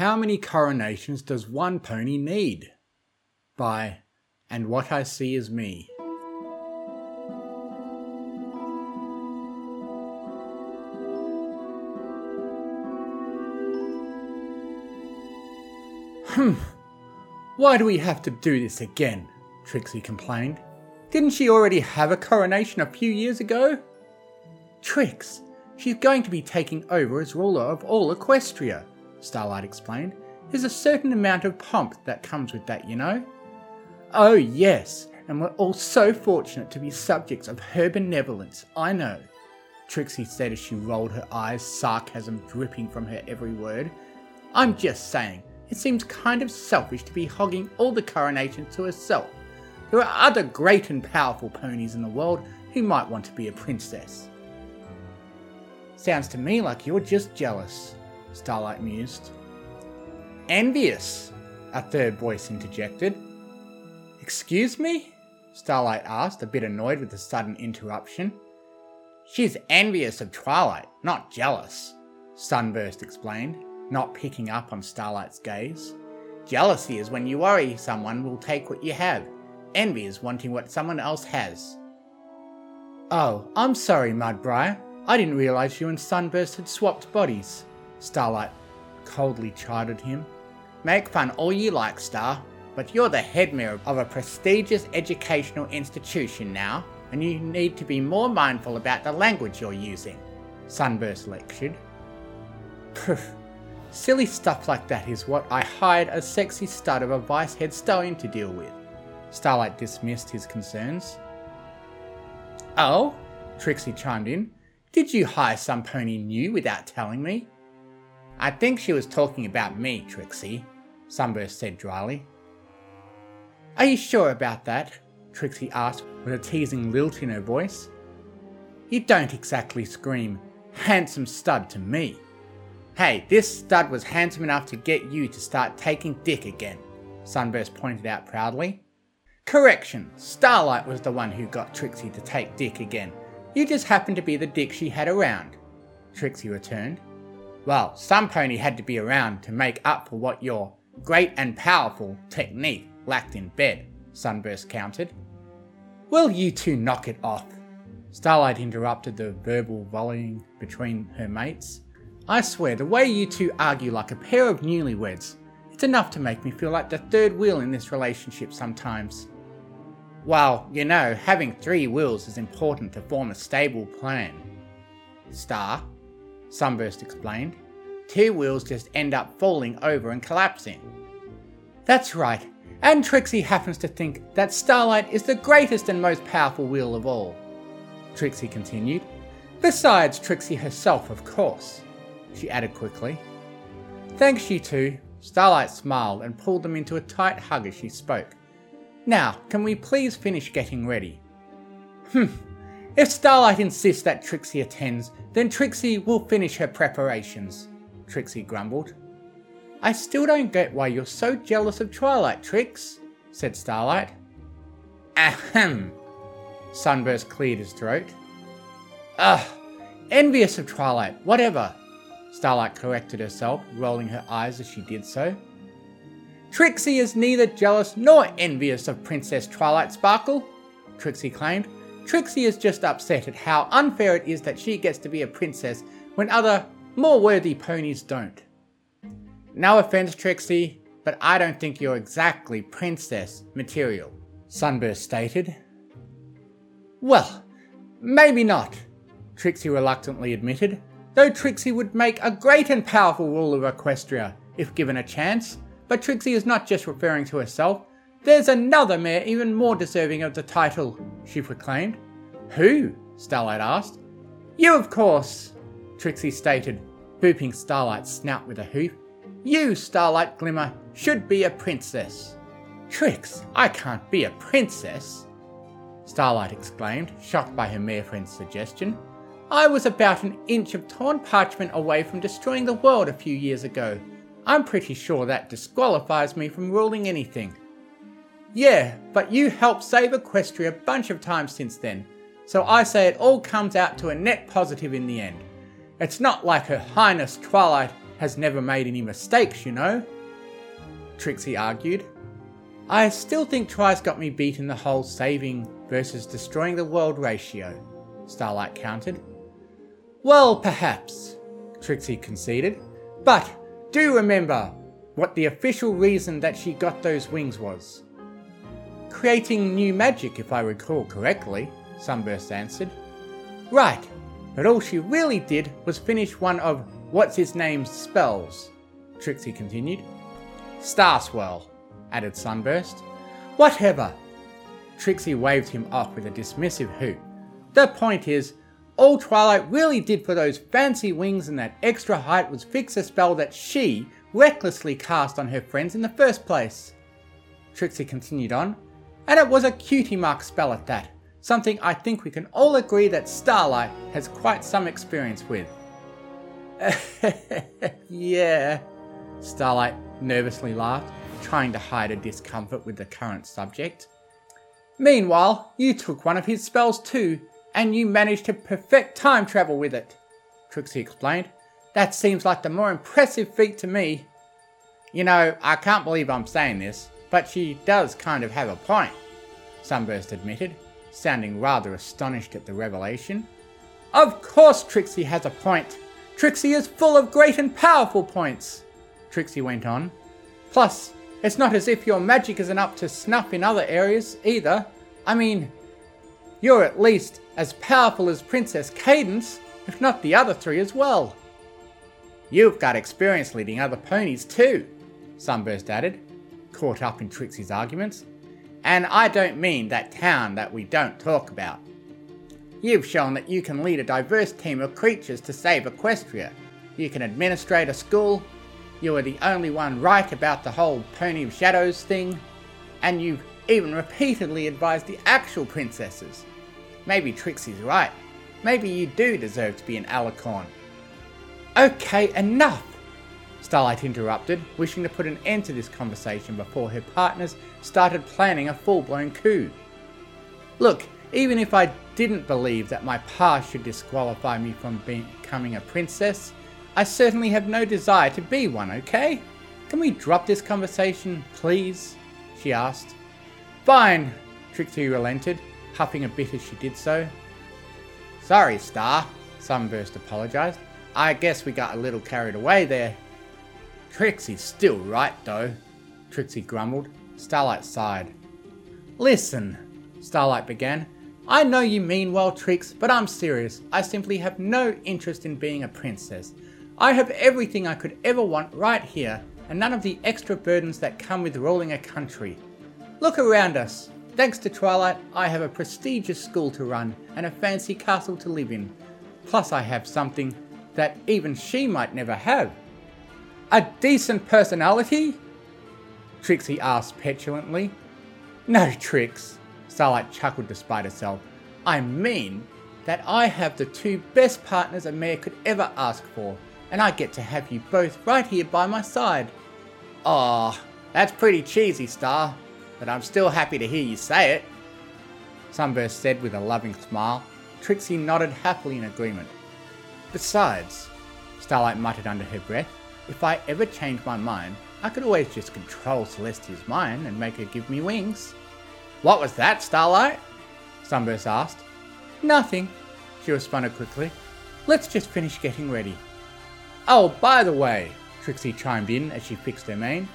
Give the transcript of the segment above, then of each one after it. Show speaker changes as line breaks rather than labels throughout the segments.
How many coronations does one pony need? By And What I See Is Me. Hmm. Why do we have to do this again? Trixie complained. Didn't she already have a coronation a few years ago? Trix, she's going to be taking over as ruler of all Equestria, Starlight explained. There's a certain amount of pomp that comes with that, you know. Oh, yes, and we're all so fortunate to be subjects of her benevolence, I know, Trixie said as she rolled her eyes, sarcasm dripping from her every word. I'm just saying, it seems kind of selfish to be hogging all the coronation to herself. There are other great and powerful ponies in the world who might want to be a princess. Sounds to me like you're just jealous, Starlight mused. Envious, a third voice interjected. Excuse me? Starlight asked, a bit annoyed with the sudden interruption. She's envious of Twilight, not jealous, Sunburst explained, not picking up on Starlight's gaze. Jealousy is when you worry someone will take what you have. Envy is wanting what someone else has. Oh, I'm sorry, Mudbriar. I didn't realise you and Sunburst had swapped bodies. Starlight coldly chided him. Make fun all you like, Star, but you're the headmare of a prestigious educational institution now, and you need to be more mindful about the language you're using, Sunburst lectured. Poof. Silly stuff like that is what I hired a sexy stud of a vice head stallion to deal with. Starlight dismissed his concerns. Oh? Trixie chimed in. Did you hire some pony new without telling me? I think she was talking about me, Trixie, Sunburst said dryly. Are you sure about that? Trixie asked with a teasing lilt in her voice. You don't exactly scream, handsome stud to me. Hey, this stud was handsome enough to get you to start taking dick again, Sunburst pointed out proudly. Correction, Starlight was the one who got Trixie to take dick again. You just happened to be the dick she had around, Trixie returned. Well, some pony had to be around to make up for what your great and powerful technique lacked in bed, Sunburst countered. Will you two knock it off? Starlight interrupted the verbal volleying between her mates. I swear, the way you two argue like a pair of newlyweds, it's enough to make me feel like the third wheel in this relationship sometimes. Well, you know, having three wheels is important to form a stable plan. Star, Sunburst explained. Two wheels just end up falling over and collapsing. That's right, and Trixie happens to think that Starlight is the greatest and most powerful wheel of all. Trixie continued. Besides Trixie herself, of course, she added quickly. Thanks, you two. Starlight smiled and pulled them into a tight hug as she spoke. Now, can we please finish getting ready? Hmm. If Starlight insists that Trixie attends, then Trixie will finish her preparations, Trixie grumbled. I still don't get why you're so jealous of Twilight, Trix, said Starlight. Ahem. Sunburst cleared his throat. Ugh, envious of Twilight, whatever. Starlight corrected herself, rolling her eyes as she did so. Trixie is neither jealous nor envious of Princess Twilight Sparkle, Trixie claimed. Trixie is just upset at how unfair it is that she gets to be a princess when other, more worthy ponies don't. No offense, Trixie, but I don't think you're exactly princess material, Sunburst stated. Well, maybe not, Trixie reluctantly admitted, though Trixie would make a great and powerful ruler of Equestria if given a chance. But Trixie is not just referring to herself. There's another mare even more deserving of the title, she proclaimed. Who? Starlight asked. You, of course, Trixie stated, booping Starlight's snout with a hoof. You, Starlight Glimmer, should be a princess. Trix, I can't be a princess, Starlight exclaimed, shocked by her mare friend's suggestion. I was about an inch of torn parchment away from destroying the world a few years ago. I'm pretty sure that disqualifies me from ruling anything. Yeah, but you helped save Equestria a bunch of times since then, so I say it all comes out to a net positive in the end. It's not like Her Highness Twilight has never made any mistakes, you know. Trixie argued. I still think Twi's got me beat in the whole saving versus destroying the world ratio, Starlight countered. Well, perhaps, Trixie conceded. But do remember what the official reason that she got those wings was. Creating new magic, if I recall correctly, Sunburst answered. Right, but all she really did was finish one of What's His Name's spells, Trixie continued. Starswirl, added Sunburst. Whatever. Trixie waved him off with a dismissive hoot. The point is, all Twilight really did for those fancy wings and that extra height was fix a spell that she recklessly cast on her friends in the first place. Trixie continued on, and it was a cutie mark spell at that, something I think we can all agree that Starlight has quite some experience with. yeah, Starlight nervously laughed, trying to hide a discomfort with the current subject. Meanwhile, you took one of his spells too, and you managed to perfect time travel with it, Trixie explained. That seems like the more impressive feat to me. You know, I can't believe I'm saying this, but she does kind of have a point, Sunburst admitted, sounding rather astonished at the revelation. Of course Trixie has a point. Trixie is full of great and powerful points, Trixie went on. Plus, it's not as if your magic isn't up to snuff in other areas either. I mean, you're at least as powerful as Princess Cadance, if not the other three as well. You've got experience leading other ponies too, Sunburst added, caught up in Trixie's arguments. And I don't mean that town that we don't talk about. You've shown that you can lead a diverse team of creatures to save Equestria. You can administrate a school. You are the only one right about the whole Pony of Shadows thing. And you've even repeatedly advised the actual princesses. Maybe Trixie's right. Maybe you do deserve to be an alicorn. Okay, enough! Starlight interrupted, wishing to put an end to this conversation before her partners started planning a full blown coup. Look, even if I didn't believe that my past should disqualify me from becoming a princess, I certainly have no desire to be one, okay? Can we drop this conversation, please? She asked. Fine, Trixie relented, huffing a bit as she did so. Sorry, Star, Sunburst apologised. I guess we got a little carried away there. Trixie's still right, though, Trixie grumbled. Starlight sighed. Listen, Starlight began. I know you mean well, Trix, but I'm serious. I simply have no interest in being a princess. I have everything I could ever want right here, and none of the extra burdens that come with ruling a country. Look around us. Thanks to Twilight, I have a prestigious school to run and a fancy castle to live in. Plus, I have something that even she might never have. A decent personality? Trixie asked petulantly. No, Trix, Starlight chuckled despite herself. I mean that I have the two best partners a mare could ever ask for, and I get to have you both right here by my side. Aw, oh, that's pretty cheesy, Star, but I'm still happy to hear you say it. Sunburst said with a loving smile. Trixie nodded happily in agreement. Besides, Starlight muttered under her breath, if I ever change my mind, I could always just control Celestia's mind and make her give me wings. What was that, Starlight? Sunburst asked. Nothing, she responded quickly. Let's just finish getting ready. Oh, by the way, Trixie chimed in as she fixed her mane.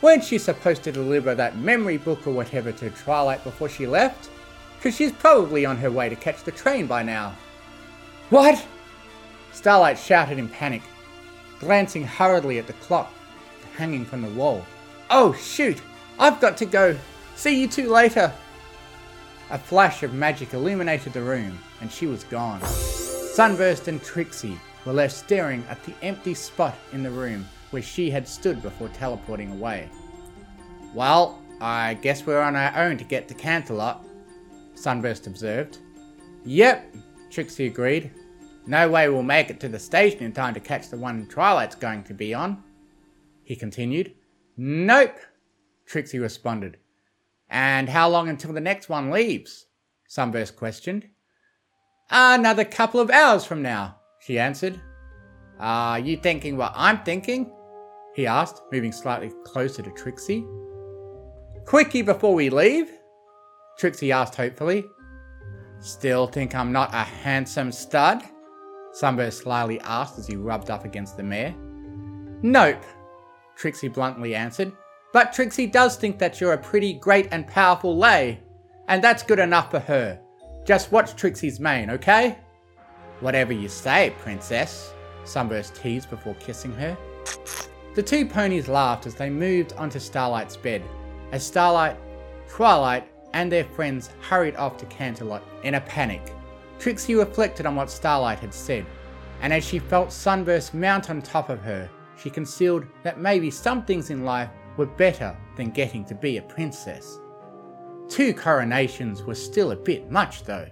Weren't she supposed to deliver that memory book or whatever to Twilight before she left? Because she's probably on her way to catch the train by now. What? Starlight shouted in panic, glancing hurriedly at the clock hanging from the wall. Oh, shoot! I've got to go! See you two later! A flash of magic illuminated the room, and she was gone. Sunburst and Trixie were left staring at the empty spot in the room where she had stood before teleporting away. Well, I guess we're on our own to get to Canterlot, Sunburst observed. Yep, Trixie agreed. No way we'll make it to the station in time to catch the one Twilight's going to be on. He continued. Nope, Trixie responded. And how long until the next one leaves? Sunburst questioned. Another couple of hours from now, she answered. Are you thinking what I'm thinking? He asked, moving slightly closer to Trixie. Quickie before we leave? Trixie asked hopefully. Still think I'm not a handsome stud? Sunburst slyly asked as he rubbed up against the mare. Nope, Trixie bluntly answered. But Trixie does think that you're a pretty great and powerful lay, and that's good enough for her. Just watch Trixie's mane, okay? Whatever you say, princess, Sunburst teased before kissing her. The two ponies laughed as they moved onto Starlight's bed, as Starlight, Twilight, and their friends hurried off to Canterlot in a panic. Trixie reflected on what Starlight had said, and as she felt Sunburst mount on top of her, she concealed that maybe some things in life were better than getting to be a princess. Two coronations were still a bit much though.